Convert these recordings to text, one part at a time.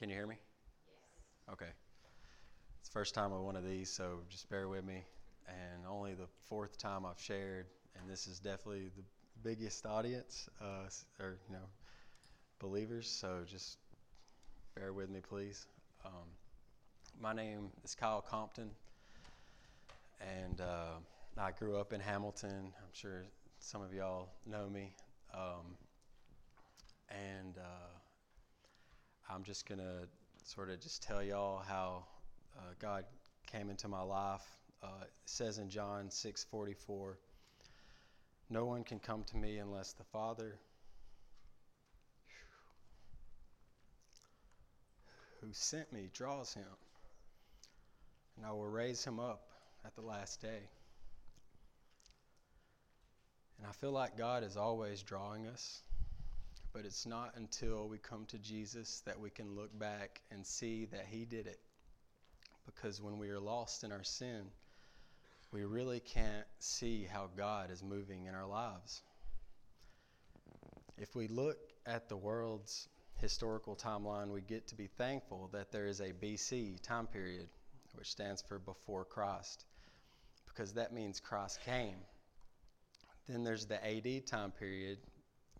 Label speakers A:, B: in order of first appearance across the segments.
A: Can you hear me? Yes. Okay. It's the first time of one of these, so just bear with me. And only the fourth time I've shared, and this is definitely the biggest audience, uh, or you know, believers. So just bear with me, please. Um, my name is Kyle Compton, and uh, I grew up in Hamilton. I'm sure some of y'all know me. Um, and uh, I'm just going to sort of just tell y'all how uh, God came into my life. Uh, it says in John 6:44, "No one can come to me unless the Father who sent me draws him, and I will raise him up at the last day." And I feel like God is always drawing us. But it's not until we come to Jesus that we can look back and see that He did it. Because when we are lost in our sin, we really can't see how God is moving in our lives. If we look at the world's historical timeline, we get to be thankful that there is a BC time period, which stands for before Christ, because that means Christ came. Then there's the AD time period,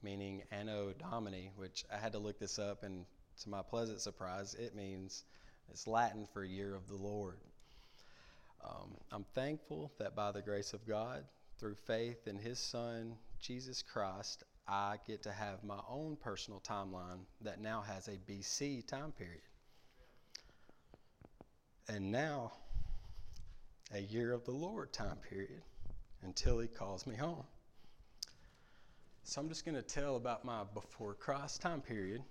A: meaning Anno Domini, which I had to look this up, and to my pleasant surprise, it means it's Latin for year of the Lord. Um, I'm thankful that by the grace of God, through faith in His Son, Jesus Christ, I get to have my own personal timeline that now has a BC time period. And now, a year of the Lord time period until He calls me home. So I'm just going to tell about my before Christ time period.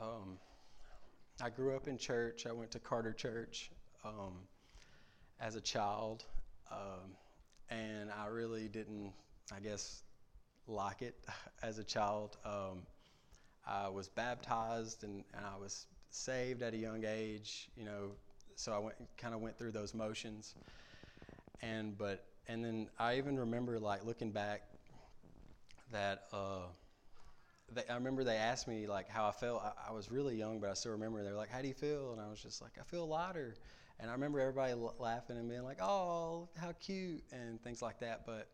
A: Um, I grew up in church. I went to Carter Church um, as a child, um, and I really didn't, I guess, like it as a child. Um, I was baptized and, and I was saved at a young age, you know, so I went kind of went through those motions. And but and then I even remember like looking back that uh, they, I remember they asked me like how I felt. I, I, was really young, but I still remember they were like, "How do you feel?" And I was just like, "I feel lighter." And I remember everybody l- laughing and being like, "Oh, how cute!" and things like that. But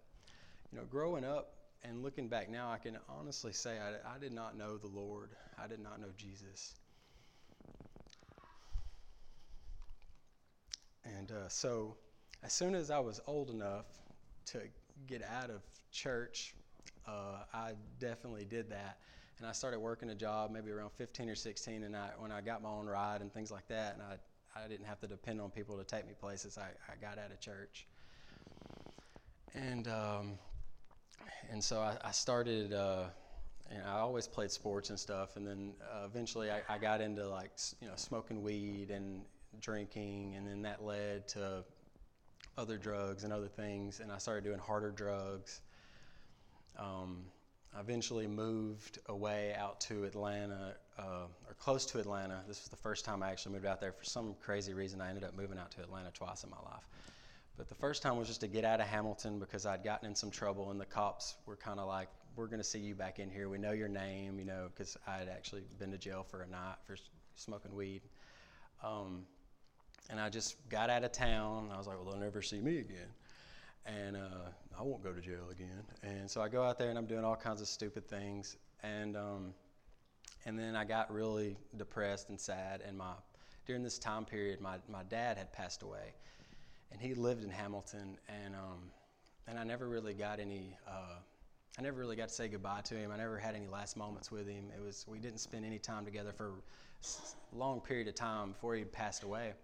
A: you know, growing up and looking back now, I can honestly say I, I did not know the Lord. I did not know Jesus. And uh, so, as soon as I was old enough to get out of church uh, I definitely did that. And I started working a job maybe around 15 or 16, and I, when I got my own ride and things like that, and I, I didn't have to depend on people to take me places, I, I got out of church. And, um, and so I, I started, uh, and I always played sports and stuff, and then uh, eventually I, I got into like, you know, smoking weed and drinking, and then that led to other drugs and other things, and I started doing harder drugs um, I eventually moved away out to Atlanta, uh, or close to Atlanta. This was the first time I actually moved out there. For some crazy reason, I ended up moving out to Atlanta twice in my life. But the first time was just to get out of Hamilton because I'd gotten in some trouble, and the cops were kind of like, "We're going to see you back in here. We know your name, you know," because I had actually been to jail for a night for smoking weed. Um, and I just got out of town. I was like, "Well, they'll never see me again." And uh, I won't go to jail again. And so I go out there and I'm doing all kinds of stupid things. And um, and then I got really depressed and sad. And my during this time period, my, my dad had passed away, and he lived in Hamilton. And um, and I never really got any. Uh, I never really got to say goodbye to him. I never had any last moments with him. It was we didn't spend any time together for a long period of time before he passed away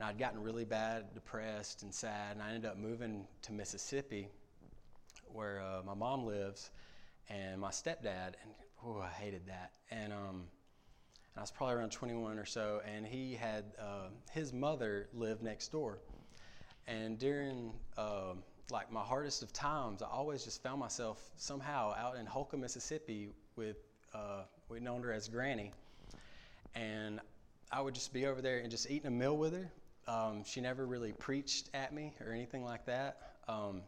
A: and I'd gotten really bad, depressed, and sad, and I ended up moving to Mississippi, where uh, my mom lives, and my stepdad, and oh, I hated that. And um, and I was probably around 21 or so, and he had uh, his mother lived next door, and during uh, like my hardest of times, I always just found myself somehow out in Holcomb, Mississippi, with uh, we known her as Granny, and I would just be over there and just eating a meal with her, um, she never really preached at me or anything like that. Um,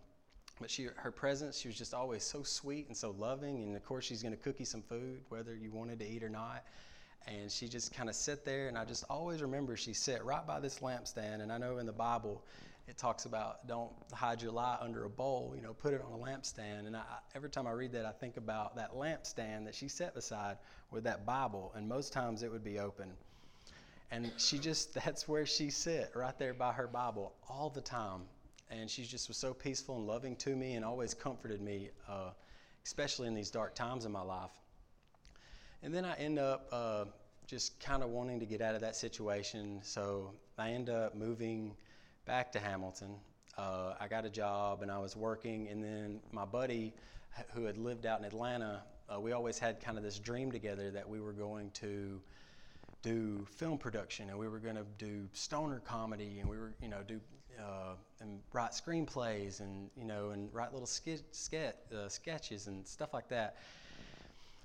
A: but she, her presence, she was just always so sweet and so loving. And of course, she's going to cook you some food, whether you wanted to eat or not. and she just kind of sit there and i just always remember she sat right by this lampstand and i know in the bible it talks about don't hide your light under a bowl you know put it on a lampstand and I, every time i read that i think about that lampstand that she sat beside with that bible and most times it would be open and she just that's where she sit right there by her bible all the time and she just was so peaceful and loving to me and always comforted me uh, especially in these dark times in my life and then I end up uh, just kind of wanting to get out of that situation. So I end up moving back to Hamilton. Uh, I got a job and I was working, and then my buddy, who had lived out in Atlanta, uh, we always had kind of this dream together that we were going to do film production and we were going to do stoner comedy and we were, you know, do uh, and write screenplays and you know and write little ske- ske- uh, sketches and stuff like that.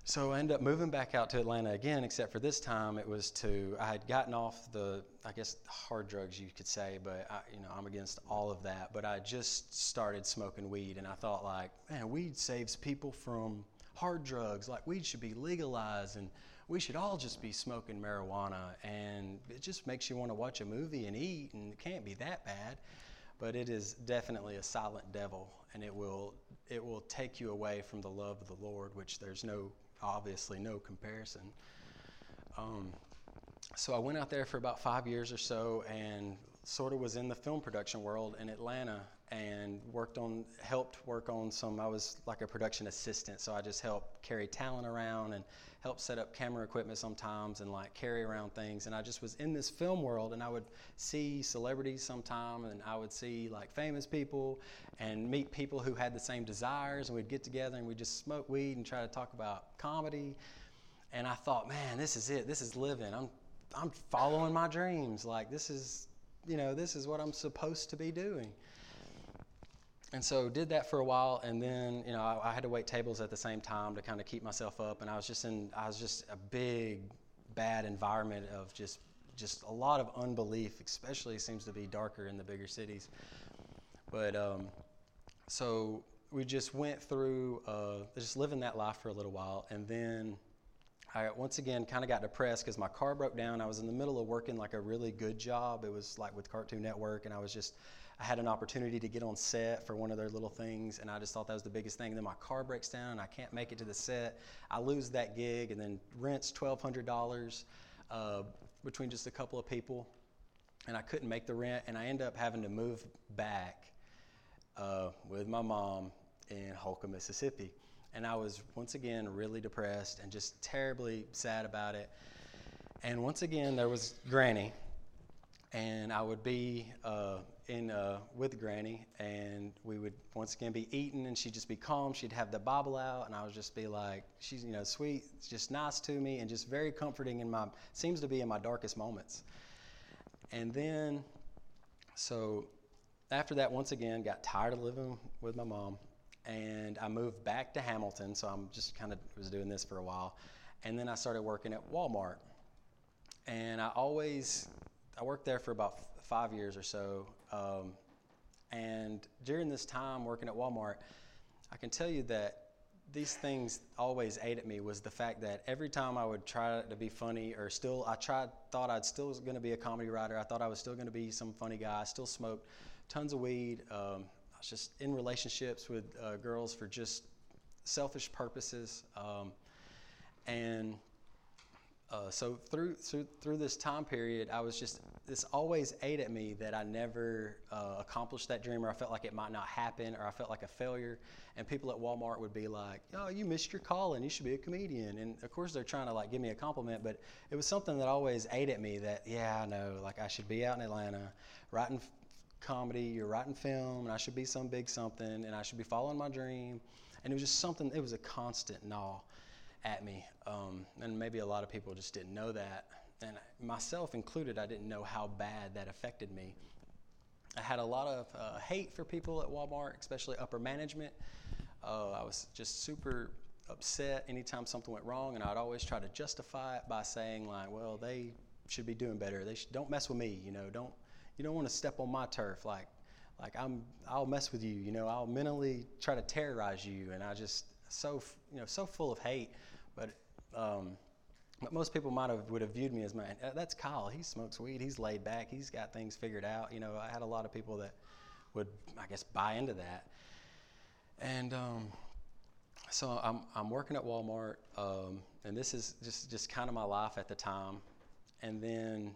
A: So I ended up moving back out to Atlanta again, except for this time it was to, I had gotten off the, I guess, hard drugs you could say, but I, you know, I'm against all of that. But I just started smoking weed and I thought like, man, weed saves people from hard drugs. Like weed should be legalized and we should all just be smoking marijuana. And it just makes you want to watch a movie and eat and it can't be that bad. But it is definitely a silent devil and it will, it will take you away from the love of the Lord, which there's no obviously no comparison. Um, so I went out there for about five years or so and sort of was in the film production world in Atlanta and worked on, helped work on some, I was like a production assistant, so I just helped carry talent around and help set up camera equipment sometimes and like carry around things. And I just was in this film world and I would see celebrities sometime and I would see like famous people and meet people who had the same desires and we'd get together and we'd just smoke weed and try to talk about comedy. And I thought, man, this is it. This is living. I'm, I'm following my dreams. Like this is, you know, this is what I'm supposed to be doing and so did that for a while and then you know I, I, had to wait tables at the same time to kind of keep myself up and i was just in i was just a big bad environment of just just a lot of unbelief especially seems to be darker in the bigger cities but um, so we just went through uh, just living that life for a little while and then I once again kind of got depressed because my car broke down. I was in the middle of working like a really good job. It was like with Cartoon Network, and I was just I had an opportunity to get on set for one of their little things, and I just thought that was the biggest thing. And then my car breaks down, and I can't make it to the set. I lose that gig, and then rent's twelve hundred dollars uh, between just a couple of people, and I couldn't make the rent, and I end up having to move back uh, with my mom in Holcomb, Mississippi. And I was once again really depressed and just terribly sad about it. And once again, there was Granny, and I would be uh, in uh, with Granny, and we would once again be eating, and she'd just be calm. She'd have the Bible out, and I would just be like, she's you know sweet, just nice to me, and just very comforting in my seems to be in my darkest moments. And then, so after that, once again, got tired of living with my mom, and I moved back to Hamilton. So I'm just kind of was doing this for a while, and then I started working at Walmart, and I always I worked there for about five years or so. Um, and during this time working at Walmart, I can tell you that these things always ate at me was the fact that every time I would try to be funny or still I tried thought I'd still was going to be a comedy writer. I thought I was still going to be some funny guy. I still smoked tons of weed. Um, I was just in relationships with uh, girls for just selfish purposes. Um, and uh, so through, through through this time period, I was just this always ate at me that I never uh, accomplished that dream, or I felt like it might not happen, or I felt like a failure. And people at Walmart would be like, "Oh, you missed your calling. You should be a comedian." And of course, they're trying to like give me a compliment, but it was something that always ate at me. That yeah, I know, like I should be out in Atlanta, writing f- comedy, you're writing film, and I should be some big something, and I should be following my dream. And it was just something. It was a constant gnaw at me. Um, and maybe a lot of people just didn't know that. And myself included, I didn't know how bad that affected me. I had a lot of uh, hate for people at Walmart, especially upper management. Uh, I was just super upset anytime something went wrong, and I'd always try to justify it by saying like, "Well, they should be doing better. They should, don't mess with me. You know, don't you don't want to step on my turf. Like, like I'm I'll mess with you. You know, I'll mentally try to terrorize you." And I just so you know so full of hate but um, but most people might have would have viewed me as man. That's Kyle. He smokes weed. He's laid back. He's got things figured out. You know, I had a lot of people that would, I guess, buy into that. And um, so I'm I'm working at Walmart, um, and this is just just kind of my life at the time. And then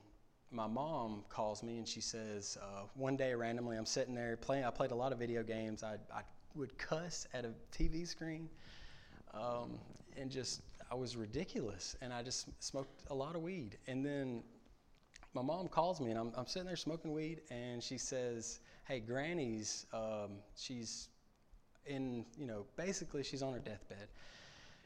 A: my mom calls me and she says, uh, one day randomly, I'm sitting there playing. I played a lot of video games. I I would cuss at a TV screen, um, and just I was ridiculous, and I just smoked a lot of weed. And then my mom calls me, and I'm, I'm sitting there smoking weed, and she says, "Hey, Granny's, um, she's in, you know, basically she's on her deathbed."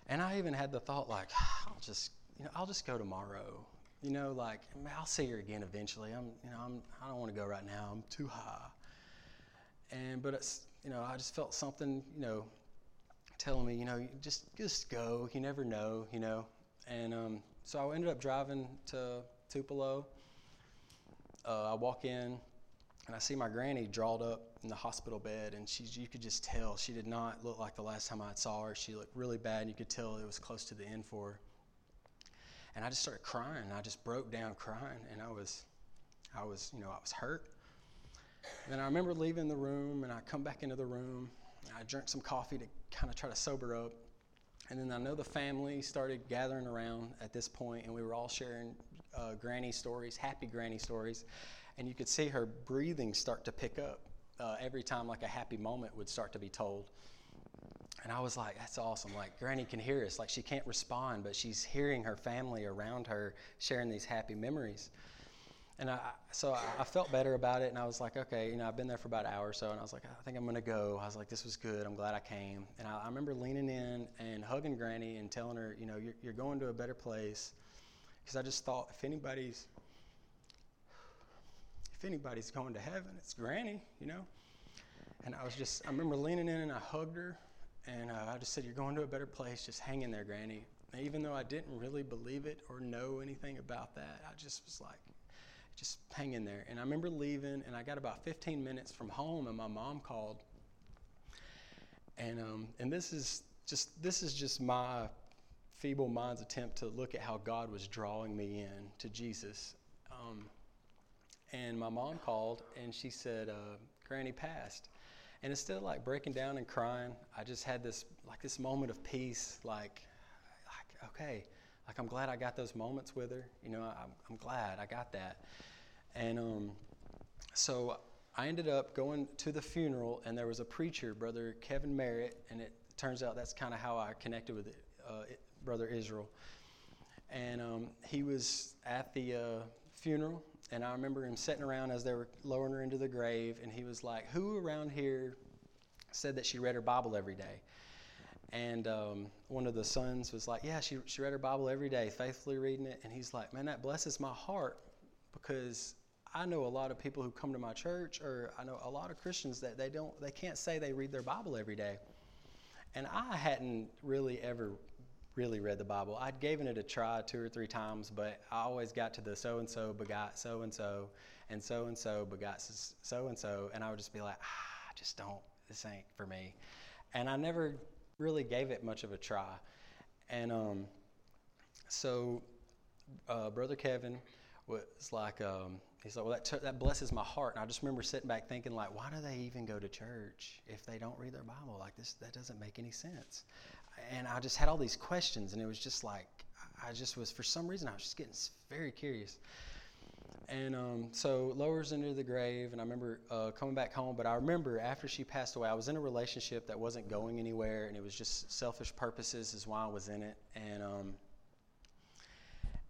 A: And I even had the thought, like, I'll just, you know, I'll just go tomorrow. You know, like I'll see her again eventually. I'm, you know, I'm, I don't want to go right now. I'm too high. And but it's, you know, I just felt something, you know, telling me, you know, just just go. You never know, you know. And um, so I ended up driving to Tupelo. Uh, I walk in, and I see my granny drawled up in the hospital bed, and she you could just tell she did not look like the last time I saw her. She looked really bad, and you could tell it was close to the end for her. And I just started crying. I just broke down crying, and I was, I was, you know, I was hurt. And I remember leaving the room, and I come back into the room. I drank some coffee to kind of try to sober up. And then I know the family started gathering around at this point, and we were all sharing uh, granny stories, happy granny stories. And you could see her breathing start to pick up uh, every time, like a happy moment would start to be told. And I was like, that's awesome. Like, Granny can hear us. Like, she can't respond, but she's hearing her family around her sharing these happy memories. And I, so I felt better about it, and I was like, okay, you know, I've been there for about an hour or so, and I was like, I think I'm gonna go. I was like, this was good. I'm glad I came. And I, I remember leaning in and hugging Granny and telling her, you know, you're, you're going to a better place, because I just thought if anybody's if anybody's going to heaven, it's Granny, you know. And I was just, I remember leaning in and I hugged her, and uh, I just said, "You're going to a better place. Just hang in there, Granny." And even though I didn't really believe it or know anything about that, I just was like, just hang in there. And I remember leaving, and I got about 15 minutes from home, and my mom called. And um, and this is just this is just my feeble mind's attempt to look at how God was drawing me in to Jesus. Um, and my mom called, and she said, uh, "Granny passed." And instead of like breaking down and crying, I just had this like this moment of peace, like, like okay, like I'm glad I got those moments with her. You know, I'm, I'm glad I got that. And um, so I ended up going to the funeral, and there was a preacher, Brother Kevin Merritt, and it turns out that's kind of how I connected with it, uh, Brother Israel. And um, he was at the uh, funeral, and I remember him sitting around as they were lowering her into the grave, and he was like, Who around here said that she read her Bible every day? And um, one of the sons was like, Yeah, she, she read her Bible every day, faithfully reading it. And he's like, Man, that blesses my heart because I know a lot of people who come to my church, or I know a lot of Christians that they don't, they can't say they read their Bible every day. And I hadn't really ever really read the Bible. I'd given it a try two or three times, but I always got to the so and so begot so and so, and so and so begot so and so, and I would just be like, ah, I just don't, this ain't for me. And I never really gave it much of a try. And um, so, uh, Brother Kevin was like, um, he's like, well, that, t- that blesses my heart. And I just remember sitting back thinking, like, why do they even go to church if they don't read their Bible? Like, this, that doesn't make any sense. And I just had all these questions, and it was just like, I just was, for some reason, I was just getting very curious. And um, so lowers into the grave, and I remember uh, coming back home. But I remember after she passed away, I was in a relationship that wasn't going anywhere, and it was just selfish purposes is why I was in it. And um,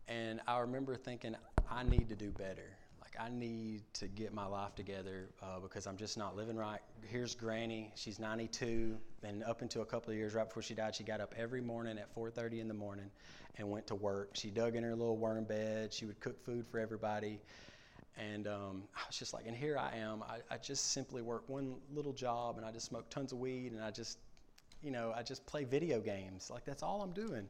A: and I remember thinking, I need to do better. Like I need to get my life together uh, because I'm just not living right. Here's Granny. She's 92, and up until a couple of years right before she died, she got up every morning at 4:30 in the morning and went to work. She dug in her little worm bed. She would cook food for everybody. And um, I was just like, and here I am. I, I, just simply work one little job and I just smoke tons of weed and I just, you know, I just play video games. Like, that's all I'm doing.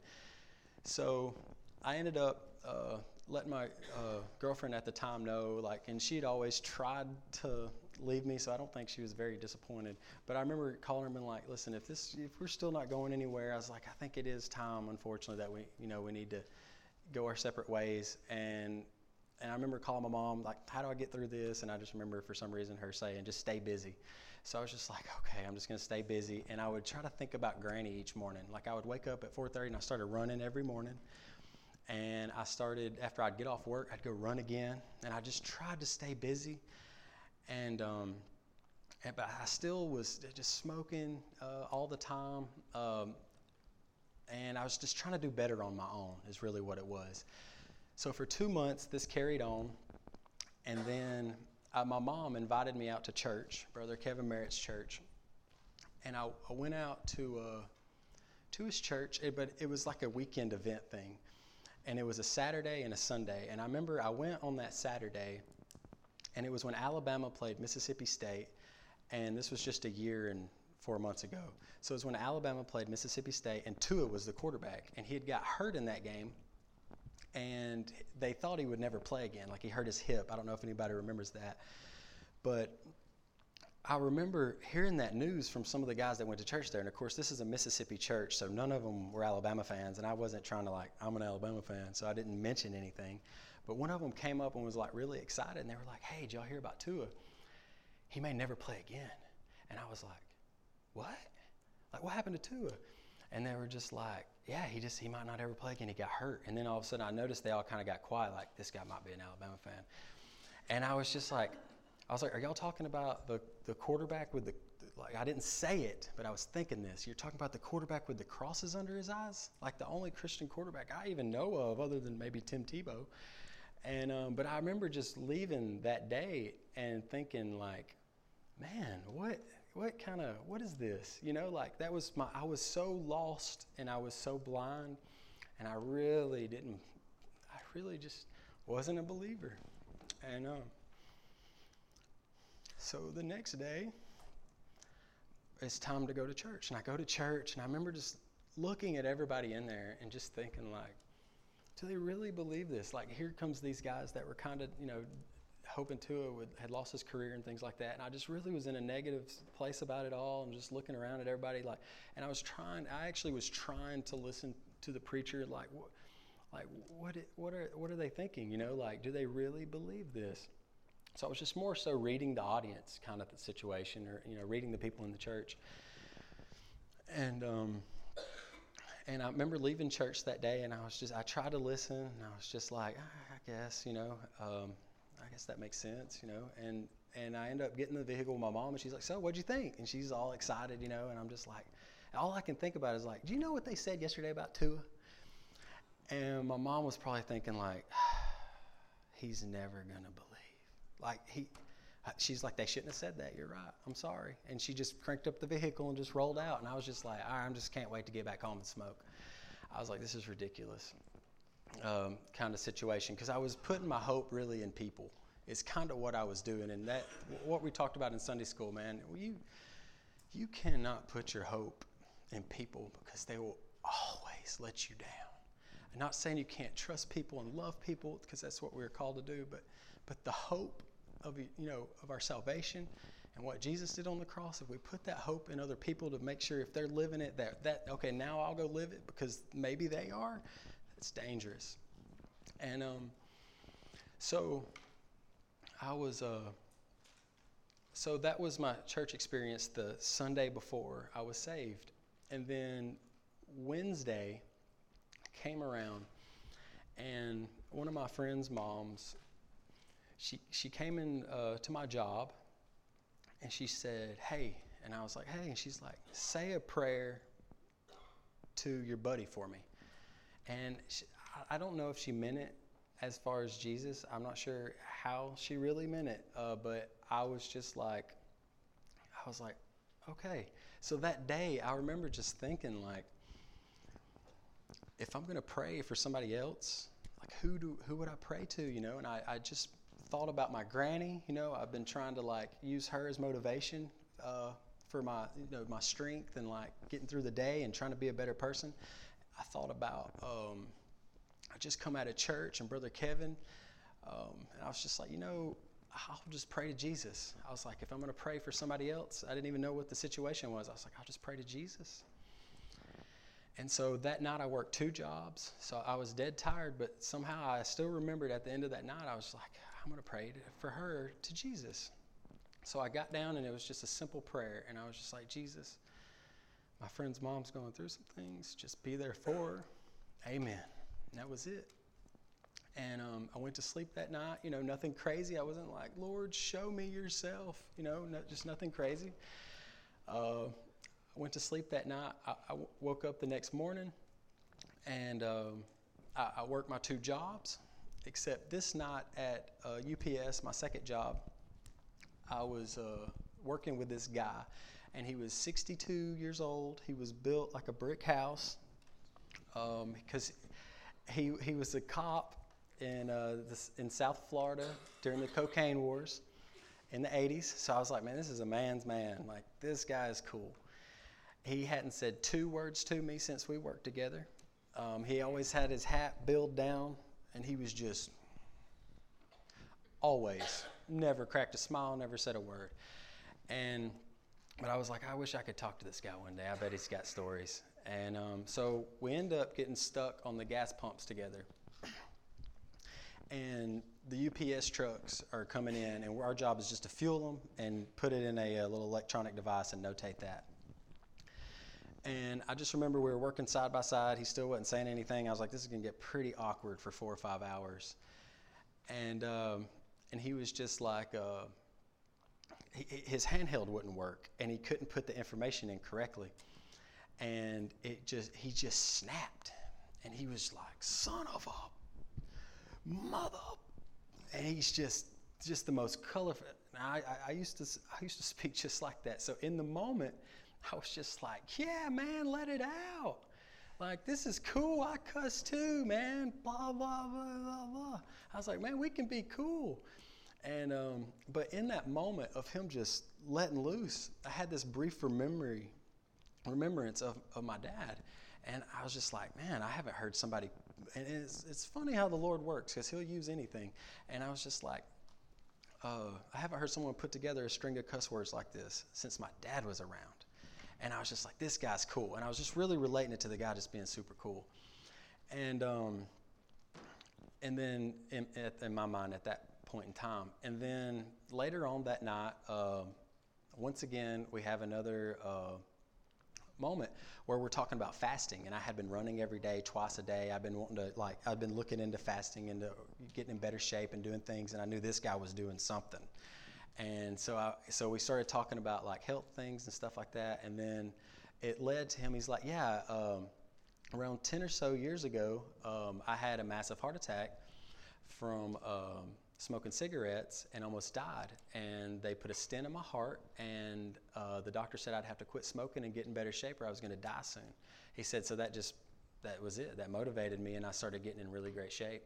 A: So I ended up uh, letting my uh, girlfriend at the time know, like, and she'd always tried to leave me, so I don't think she was very disappointed. But I remember calling her and being like, "Listen, if this, if we're still not going anywhere, I was like, I think it is time, unfortunately, that we, you know, we need to, go our separate ways. And and I remember calling my mom, like, how do I get through this? And I just remember for some reason her saying, just stay busy. So I was just like, okay, I'm just gonna stay busy. And I would try to think about Granny each morning. Like I would wake up at 4:30 and I started running every morning. And I started after I'd get off work, I'd go run again. And I just tried to stay busy. And um, but I still was just smoking uh, all the time. Um, and I was just trying to do better on my own, is really what it was. So for two months, this carried on. And then uh, my mom invited me out to church, Brother Kevin Merritt's church. And I, I went out to, uh, to his church, it, but it was like a weekend event thing. And it was a Saturday and a Sunday. And I remember I went on that Saturday, and it was when Alabama played Mississippi State. And this was just a year and four months ago. So it was when Alabama played Mississippi State, and Tua was the quarterback, and he had got hurt in that game, and they thought he would never play again. Like he hurt his hip. I don't know if anybody remembers that, but I remember hearing that news from some of the guys that went to church there. And of course, this is a Mississippi church, so none of them were Alabama fans, and I wasn't trying to like I'm an Alabama fan, so I didn't mention anything. But one of them came up and was like really excited, and they were like, "Hey, did y'all hear about Tua? He may never play again." And I was like, "What?" Like, what happened to Tua? And they were just like, yeah, he just, he might not ever play again. He got hurt. And then all of a sudden I noticed they all kind of got quiet, like, this guy might be an Alabama fan. And I was just like, I was like, are y'all talking about the, the quarterback with the, like, I didn't say it, but I was thinking this. You're talking about the quarterback with the crosses under his eyes? Like the only Christian quarterback I even know of, other than maybe Tim Tebow. And, um, but I remember just leaving that day and thinking, like, man, what, what kind of what is this? You know like that was my i was so lost and i was so blind and i really didn't i really just wasn't a believer. And um, so the next day it's time to go to church. And i go to church and i remember just looking at everybody in there and just thinking like do they really believe this like here comes these guys that were kind of you know hoping Tua would, had lost his career and things like that. And I just really was in a negative place about it all and just looking around at everybody like, and I was trying, I actually was trying to listen to the preacher like, what, like what, what are, what are they thinking? You know, like, do they really believe this? So I was just more so reading the audience kind of the situation or, you know, reading the people in the church. And, um, and I remember leaving church that day, and I was just, I tried to listen, and I was just like, ah, I guess, you know, um, I guess that makes sense, you know. And and I end up getting in the vehicle with my mom, and she's like, "So, what'd you think?" And she's all excited, you know. And I'm just like, all I can think about is like, "Do you know what they said yesterday about Tua?" And my mom was probably thinking like, "He's never gonna believe." Like he, she's like, "They shouldn't have said that. You're right. I'm sorry." And she just cranked up the vehicle and just rolled out. And I was just like, "All right, I'm just can't wait to get back home and smoke." I was like, "This is ridiculous." um, kind of situation because I was putting my hope really in people. It's kind of what I was doing, and that what we talked about in Sunday school, man. You you cannot put your hope in people because they will always let you down. I'm not saying you can't trust people and love people because that's what we're called to do, but but the hope of you know of our salvation and what Jesus did on the cross, if we put that hope in other people to make sure if they're living it, that that okay, now I'll go live it because maybe they are it's dangerous. And um, so I was, uh, so that was my church experience the Sunday before I was saved. And then Wednesday came around, and one of my friend's moms, she, she came in uh, to my job and she said, Hey, and I was like, Hey, and she's like, Say a prayer to your buddy for me. And she, I don't know if she meant it as far as Jesus. I'm not sure how she really meant it, uh, but I was just like, I was like, okay. So that day, I remember just thinking, like, if I'm going to pray for somebody else, like, who, do, who would I pray to, you know? And I, I just thought about my granny, you know, I've been trying to, like, use her as motivation. Uh, for my you know my strength and like getting through the day and trying to be a better person I thought about um, I just come out of church and Brother Kevin, um, and I was just like, you know, I'll just pray to Jesus. I was like, if I'm going to pray for somebody else, I didn't even know what the situation was. I was like, I'll just pray to Jesus. And so that night I worked two jobs. So I was dead tired, but somehow I still remembered at the end of that night, I was like, I'm going to pray for her to Jesus. So I got down and it was just a simple prayer. And I was just like, Jesus, my friend's mom's going through some things. Just be there for her. Amen. And that was it. And um, I went to sleep that night. You know, nothing crazy. I wasn't like, Lord, show me yourself. You know, no, just nothing crazy. Uh, I went to sleep that night. I, woke up the next morning, and um, I, I, worked my two jobs. Except this night at uh, UPS, my second job, I was uh, working with this guy, and he was 62 years old. He was built like a brick house because um, he he was a cop in uh, this, in South Florida during the cocaine wars in the 80s. So I was like, man, this is a man's man. Like this guy is cool. He hadn't said two words to me since we worked together. Um, he always had his hat billed down, and he was just always never cracked a smile, never said a word. And but I was like, I wish I could talk to this guy one day. I bet he's got stories. And um, so we end up getting stuck on the gas pumps together. And the UPS trucks are coming in, and our job is just to fuel them and put it in a, a little electronic device and notate that. And I just remember we were working side by side. He still wasn't saying anything. I was like, this is going to get pretty awkward for four or five hours. And, um, and he was just like, uh, he, his handheld wouldn't work, and he couldn't put the information in correctly. And it just, he just snapped. And he was like, son of a mother. And he's just, just the most colorful. I, I, I used to, I used to speak just like that. So in the moment, I was just like, yeah, man, let it out. Like, this is cool. I cuss too, man. Blah, blah, blah, blah, blah. I was like, man, we can be cool. And, um, but in that moment of him just letting loose, I had this brief memory, remembrance of, of my dad. And I was just like, man, I haven't heard somebody. And it's, it's funny how the Lord works because he'll use anything. And I was just like, uh, I haven't heard someone put together a string of cuss words like this since my dad was around. And I was just like, this guy's cool. And I was just really relating it to the guy just being super cool. And, um, and then in, in my mind at that point in time. And then later on that night, uh, once again, we have another uh, moment where we're talking about fasting. And I had been running every day, twice a day. I've been wanting to, like, I've been looking into fasting, into getting in better shape and doing things. And I knew this guy was doing something. And so, I, so we started talking about like health things and stuff like that. And then it led to him. He's like, "Yeah, um, around ten or so years ago, um, I had a massive heart attack from um, smoking cigarettes and almost died. And they put a stent in my heart, and uh, the doctor said I'd have to quit smoking and get in better shape, or I was going to die soon. He said, so that just that was it. That motivated me, and I started getting in really great shape.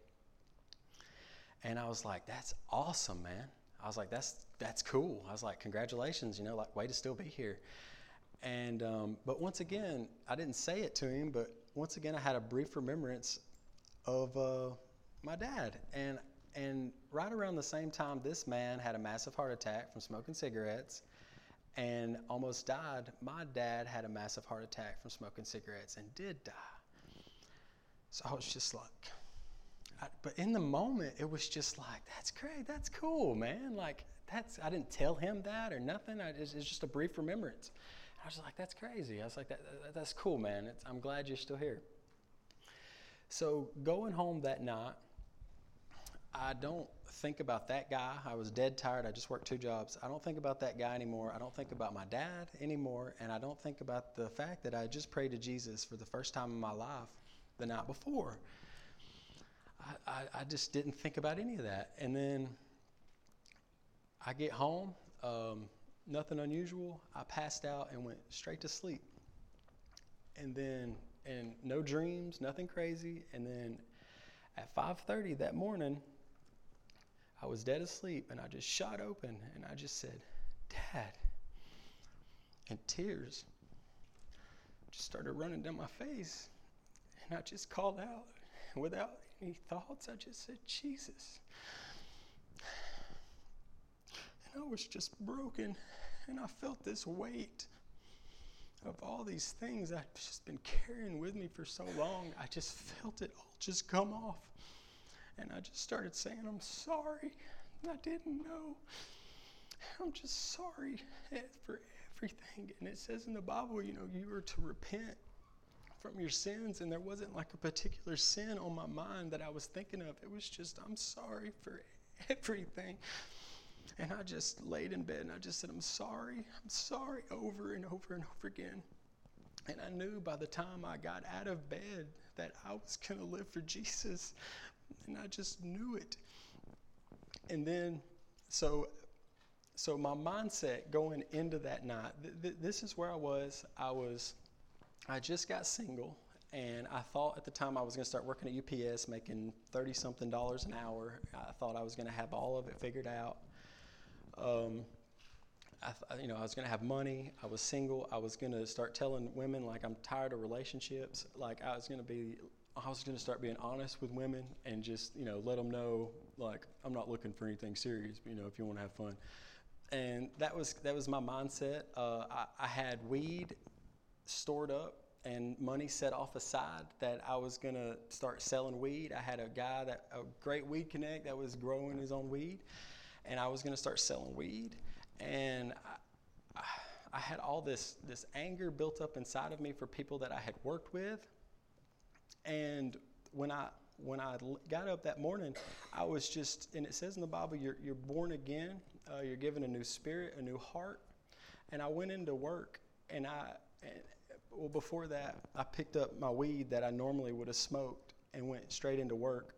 A: And I was like, "That's awesome, man." I was like, that's that's cool. I was like, congratulations, you know, like way to still be here. And um, but once again, I didn't say it to him, but once again, I had a brief remembrance of uh, my dad, and and right around the same time, this man had a massive heart attack from smoking cigarettes, and almost died. My dad had a massive heart attack from smoking cigarettes and did die. So I was just like, But in the moment, it was just like, that's great, that's cool, man. Like, that's, I didn't tell him that or nothing. I, it's, it's just a brief remembrance. I was like, that's crazy. I was like, that, that that's cool, man. It's, I'm glad you're still here. So going home that night, I don't think about that guy. I was dead tired. I just worked two jobs. I don't think about that guy anymore. I don't think about my dad anymore. And I don't think about the fact that I just prayed to Jesus for the first time in my life the night before. I, I, just didn't think about any of that. And then I get home, um, nothing unusual. I passed out and went straight to sleep. And then, and no dreams, nothing crazy. And then at 5:30 that morning, I was dead asleep, and I just shot open, and I just said, "Dad," and tears just started running down my face, and I just called out without any thoughts. I just said, Jesus. And I was just broken, and I felt this weight of all these things I've just been carrying with me for so long, I just felt it all just come off. And I just started saying, I'm sorry. I didn't know. I'm just sorry for everything. And it says in the Bible, you know, you are to repent from your sins. And there wasn't like a particular sin on my mind that I was thinking of. It was just, I'm sorry for everything. And I just laid in bed and I just said, I'm sorry. I'm sorry over and over and over again. And I knew by the time I got out of bed that I was going to live for Jesus. And I just knew it. And then, so so my mindset going into that night th- th- this is where i was i was i just got single and i thought at the time i was going to start working at ups making 30 something dollars an hour i thought i was going to have all of it figured out um, I you know, I was going to have money. I was single. I was going to start telling women like I'm tired of relationships. Like I was going to be, I was going to start being honest with women and just you know let them know like I'm not looking for anything serious. You know, if you want to have fun, and that was that was my mindset. Uh, I, I had weed stored up and money set off aside that I was gonna start selling weed. I had a guy that a great weed connect that was growing his own weed, and I was going to start selling weed. And I, I had all this, this anger built up inside of me for people that I had worked with. And when I, when I got up that morning, I was just, and it says in the Bible, you're, you're born again, uh, you're given a new spirit, a new heart. And I went into work, and I, and, well, before that, I picked up my weed that I normally would have smoked and went straight into work.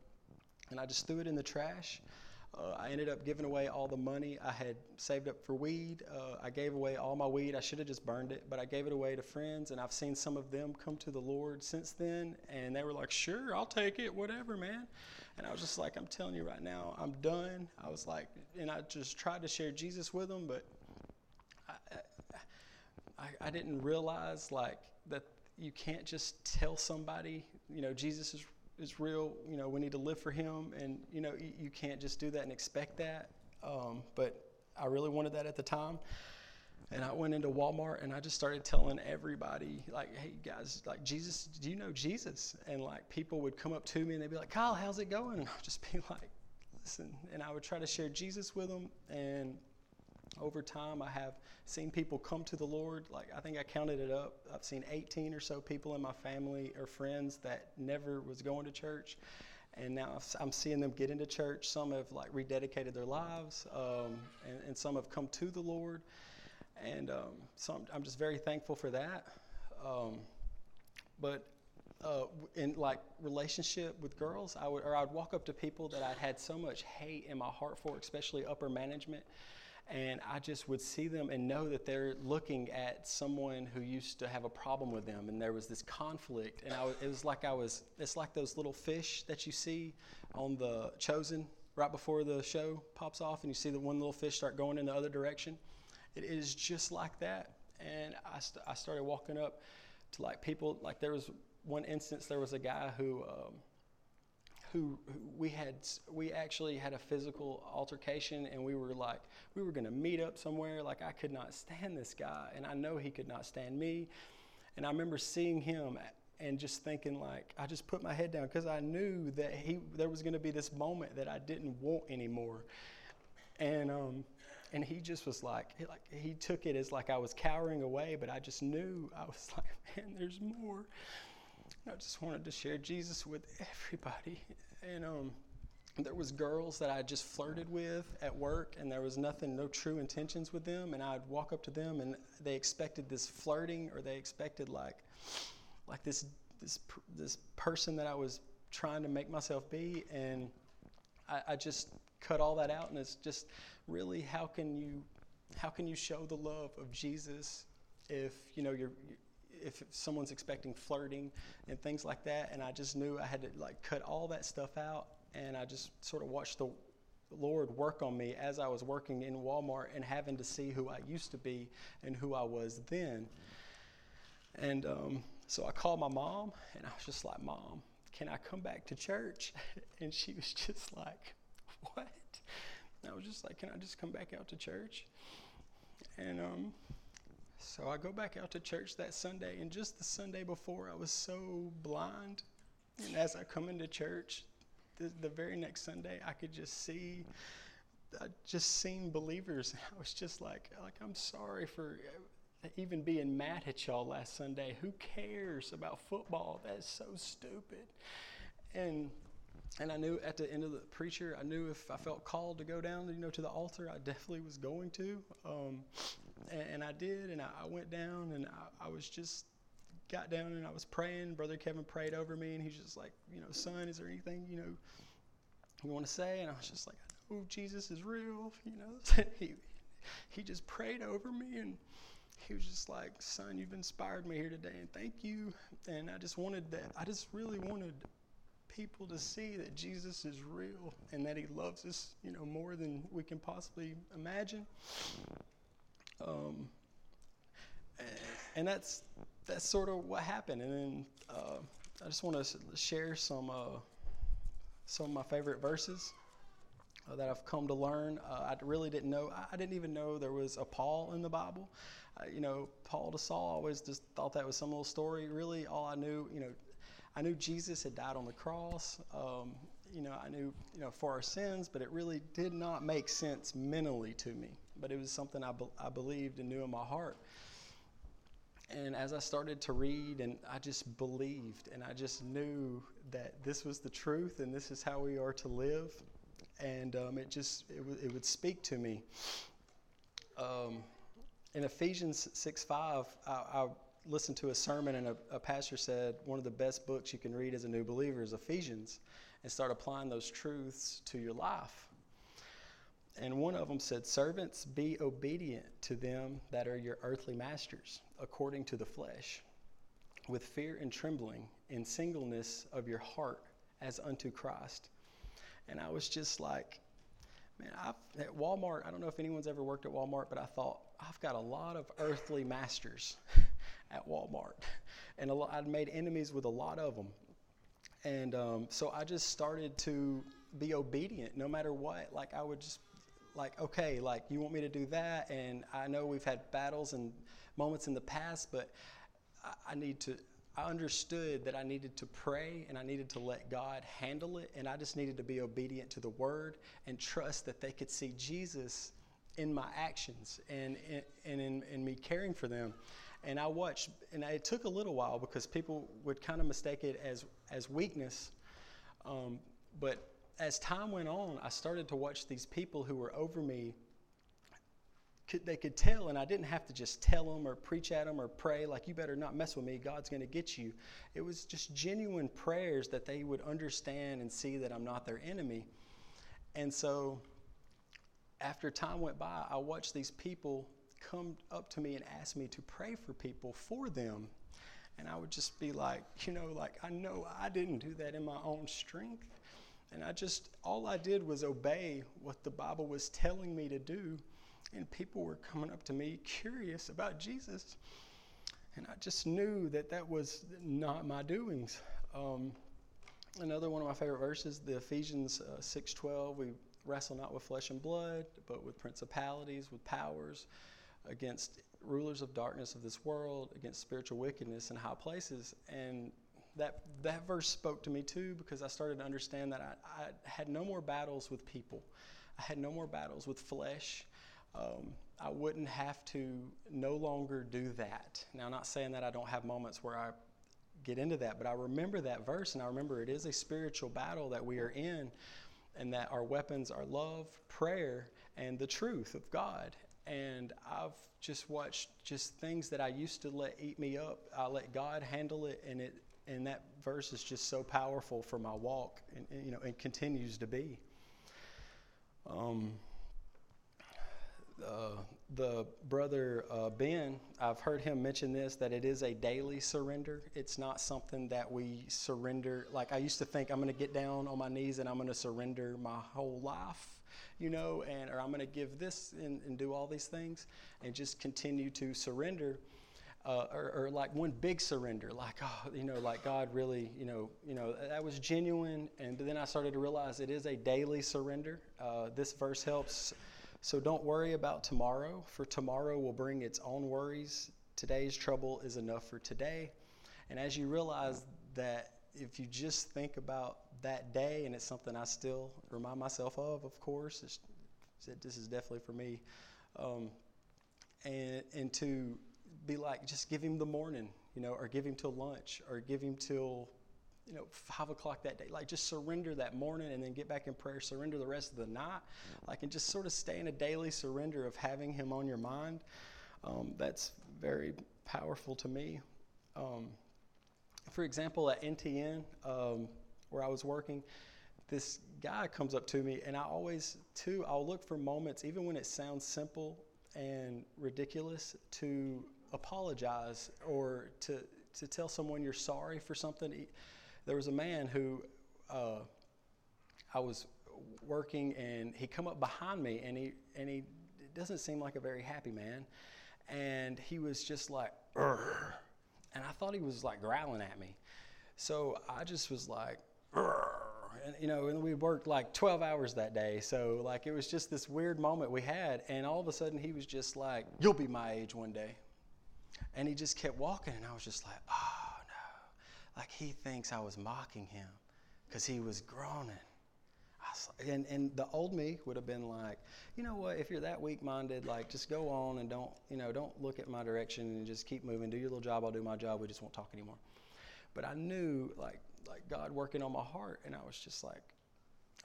A: And I just threw it in the trash. Uh, I ended up giving away all the money I had saved up for weed. Uh, I gave away all my weed. I should have just burned it, but I gave it away to friends, and I've seen some of them come to the Lord since then, and they were like, "Sure, I'll take it, whatever, man." And I was just like, "I'm telling you right now, I'm done." I was like, and I just tried to share Jesus with them, but I, I didn't realize like that you can't just tell somebody, you know, Jesus is is real. You know, we need to live for Him, and you know, you, you can't just do that and expect that. Um, but I really wanted that at the time, and I went into Walmart and I just started telling everybody, like, "Hey guys, like Jesus, do you know Jesus?" And like people would come up to me and they'd be like, "Kyle, how's it going?" And I'd just be like, "Listen," and I would try to share Jesus with them, and over time, I have seen people come to the Lord. Like, I think I counted it up. I've seen 18 or so people in my family or friends that never was going to church. And now I'm seeing them get into church. Some have like rededicated their lives, um, and, and, some have come to the Lord. And um, so I'm, I'm, just very thankful for that. Um, but uh, in like relationship with girls, I would or I'd walk up to people that I'd had so much hate in my heart for, especially upper management and I just would see them and know that they're looking at someone who used to have a problem with them, and there was this conflict, and it was like I was. It's like those little fish that you see on the Chosen right before the show pops off, and you see the one little fish start going in the other direction. It is just like that, and I, st- I started walking up to like people. Like there was one instance, there was a guy who. Um, who, who we had we actually had a physical altercation and we were like we were going to meet up somewhere. Like I could not stand this guy and I know he could not stand me. And I remember seeing him and just thinking like I just put my head down because I knew that he there was going to be this moment that I didn't want anymore. And um and he just was like like he took it as like I was cowering away but I just knew I was like man there's more I just wanted to share Jesus with everybody. And um, there was girls that I just flirted with at work, and there was nothing, no true intentions with them. And I'd walk up to them, and they expected this flirting, or they expected like, like this this this person that I was trying to make myself be, and I, I just cut all that out. And it's just really how can you how can you show the love of Jesus if you know you're if someone's expecting flirting and things like that. And I just knew I had to like cut all that stuff out. And I just sort of watched the Lord work on me as I was working in Walmart and having to see who I used to be and who I was then. And um, so I called my mom and I was just like, Mom, can I come back to church? And she was just like, What? And I was just like, Can I just come back out to church? And um, So I go back out to church that Sunday, and just the Sunday before, I was so blind. And as I come into church, the, the very next Sunday, I could just see, I just seen believers. I was just like, like I'm sorry for even being mad at y'all last Sunday. Who cares about football? That's so stupid. And and I knew at the end of the preacher, I knew if I felt called to go down, you know, to the altar, I definitely was going to. Um, and, and, I did, and I, I went down, and I, I, was just got down, and I was praying. Brother Kevin prayed over me, and he's just like, you know, son, is there anything you know you want to say? And I was just like, know Jesus is real, you know. he he just prayed over me, and he was just like, son, you've inspired me here today, and thank you. And I just wanted that. I just really wanted people to see that Jesus is real and that He loves us, you know, more than we can possibly imagine. Um, and that's that's sort of what happened. And then uh, I just want to share some uh, some of my favorite verses uh, that I've come to learn. Uh, I really didn't know. I didn't even know there was a Paul in the Bible. Uh, you know, Paul to Saul. I always just thought that was some little story. Really, all I knew, you know, I knew Jesus had died on the cross. Um, you know, I knew, you know, for our sins, but it really did not make sense mentally to me. But it was something I, be- I believed and knew in my heart. And as I started to read, and I just believed, and I just knew that this was the truth, and this is how we are to live. And um, it just it, w- it would speak to me. Um, in Ephesians 6 5, I, I listened to a sermon and a, a, pastor said one of the best books you can read as a new believer is Ephesians and start applying those truths to your life. And one of them said, Servants, be obedient to them that are your earthly masters, according to the flesh, with fear and trembling, in singleness of your heart, as unto Christ. And I was just like, man, I've, at Walmart, I don't know if anyone's ever worked at Walmart, but I thought, I've got a lot of earthly masters at Walmart. And lot, I'd made enemies with a lot of them. And um, so I just started to be obedient no matter what. Like, I would just, like, okay, like, you want me to do that? And I know we've had battles and moments in the past, but I, I need to, I understood that I needed to pray and I needed to let God handle it. And I just needed to be obedient to the word and trust that they could see Jesus in my actions and, and in, in me caring for them. And I watched, and it took a little while because people would kind of mistake it as, as weakness. Um, but as time went on, I started to watch these people who were over me could, they could tell, and I didn't have to just tell them or preach at them or pray, like, you better not mess with me, God's going to get you. It was just genuine prayers that they would understand and see that I'm not their enemy. And so, after time went by, I watched these people come up to me and ask me to pray for people for them. And I would just be like, you know, like, I know I didn't do that in my own strength. And I just, all I did was obey what the Bible was telling me to do and people were coming up to me curious about Jesus. And I just knew that that was not my doings. Um, another one of my favorite verses, the Ephesians uh, 6:12. We wrestle not with flesh and blood, but with principalities, with powers, against rulers of darkness of this world, against spiritual wickedness in high places. And that that verse spoke to me too because I started to understand that I, I had no more battles with people. I had no more battles with flesh um, I wouldn't have to no longer do that. Now, I'm not saying that I don't have moments where I get into that, but I remember that verse and I remember it is a spiritual battle that we are in and that our weapons are love, prayer, and the truth of God. And I've just watched just things that I used to let eat me up. I let God handle it, and it and that verse is just so powerful for my walk, and, and you know, it continues to be. Um, uh, the brother uh, Ben, I've heard him mention this that it is a daily surrender. It's not something that we surrender. Like I used to think, I'm going to get down on my knees and I'm going to surrender my whole life, you know, and or I'm going to give this and, and, do all these things and just continue to surrender. Uh, or, or, like one big surrender, like oh, you know, like God really, you know, you know, that was genuine. And then I started to realize it is a daily surrender. Uh, this verse helps so don't worry about tomorrow, for tomorrow will bring its own worries. today's trouble is enough for today. And as you realize that if you just think about that day, and it's something I still remind myself of, of course, it's, this is definitely for me, um, and, and to be like, just give him the morning, you know, or give him till lunch, or give him till you know, five o'clock that day. Like, just surrender that morning and then get back in prayer. Surrender the rest of the night. Like, and just sort of stay in a daily surrender of having Him on your mind. Um, that's very powerful to me. Um, for example, at NTN, um, where I was working, this guy comes up to me, and I always, too, I'll look for moments, even when it sounds simple and ridiculous, to apologize or to, to tell someone you're sorry for something. There was a man who uh, I was working, and he come up behind me, and he and he doesn't seem like a very happy man, and he was just like, Urgh. and I thought he was like growling at me, so I just was like, Urgh. and you know, and we worked like 12 hours that day, so like it was just this weird moment we had, and all of a sudden he was just like, "You'll be my age one day," and he just kept walking, and I was just like, oh no. like he thinks I was mocking him because he was groaning. And, and the old me would have been like, you know what, if you're that weak minded, like just go on and don't, you know, don't look at my direction and just keep moving. Do your little job, I'll do my job. We just won't talk anymore. But I knew like like God working on my heart, and I was just like,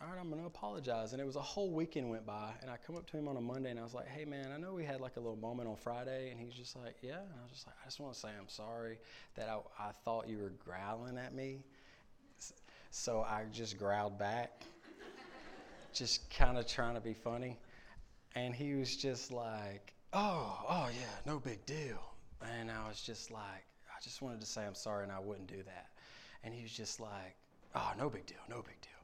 A: all right, I'm going to apologize. And it was a whole weekend went by, and I come up to him on a Monday, and I was like, hey, man, I know we had like a little moment on Friday. And he's just like, yeah. And I was just like, I just want to say I'm sorry that I, I thought you were growling at me. So I just growled back, just kind of trying to be funny. And he was just like, oh, oh, yeah, no big deal. And I was just like, I just wanted to say I'm sorry, and I wouldn't do that. And he was just like, oh, no big deal, no big deal.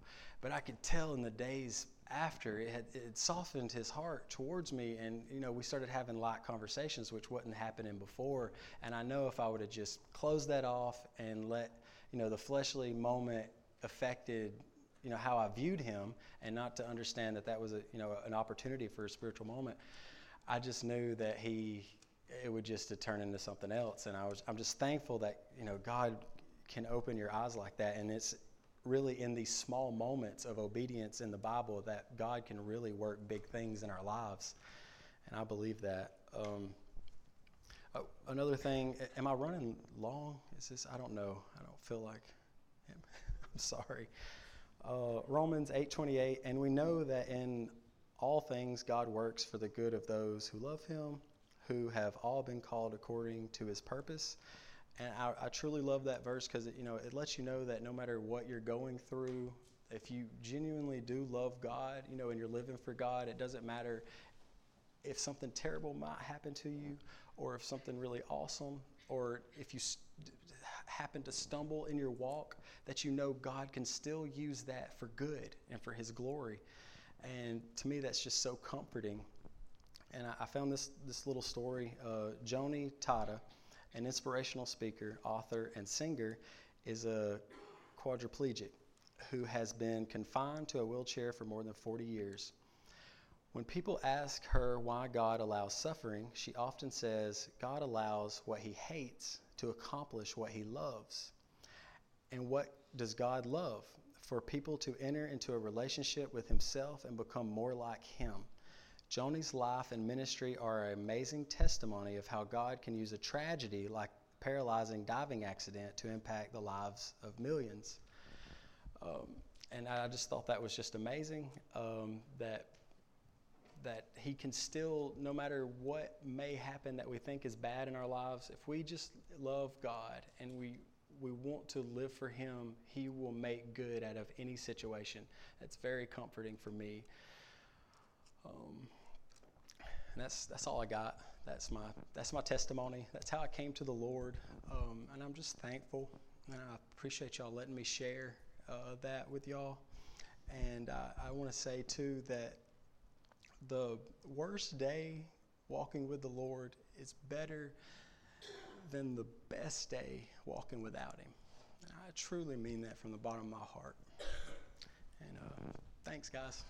A: But I could tell in the days after it had it softened his heart towards me and you know we started having light conversations which wasn't happening before. And i know if i would have just closed that off and let you know the fleshly moment affected you know how i viewed him and not to understand that that was a you know an opportunity for a spiritual moment i just knew that he it would just turn into something else. And i was i'm just thankful that you know god can open your eyes like that. And it's really in these small moments of obedience in the Bible that God can really work big things in our lives. And I believe that. Um, oh, another thing, am I running long? Is this, I don't know. I don't feel like, I'm sorry. Uh, Romans 8:28, and we know that in all things God works for the good of those who love Him, who have all been called according to His purpose. And I, I truly love that verse because you know it lets you know that no matter what you're going through, if you genuinely do love God, you know, and you're living for God, it doesn't matter if something terrible might happen to you, or if something really awesome, or if you st- happen to stumble in your walk, that you know God can still use that for good and for His glory. And to me, that's just so comforting. And I, I found this this little story. Uh, Joni Tada an inspirational speaker, author, and singer, is a quadriplegic who has been confined to a wheelchair for more than 40 years. When people ask her why God allows suffering, she often says, God allows what he hates to accomplish what he loves. And what does God love? For people to enter into a relationship with himself and become more like him. Joni's life and ministry are an amazing testimony of how God can use a tragedy like a paralyzing diving accident to impact the lives of millions. Um, and I just thought that was just amazing um, that that He can still, no matter what may happen that we think is bad in our lives, if we just love God and we we want to live for Him, He will make good out of any situation. That's very comforting for me. Um, and that's that's all I got. That's my that's my testimony. That's how I came to the Lord, um, and I'm just thankful. And I appreciate y'all letting me share uh, that with y'all. And I want to say too that the worst day walking with the Lord is better than the best day walking without Him. And I truly mean that from the bottom of my heart. And uh, thanks, guys.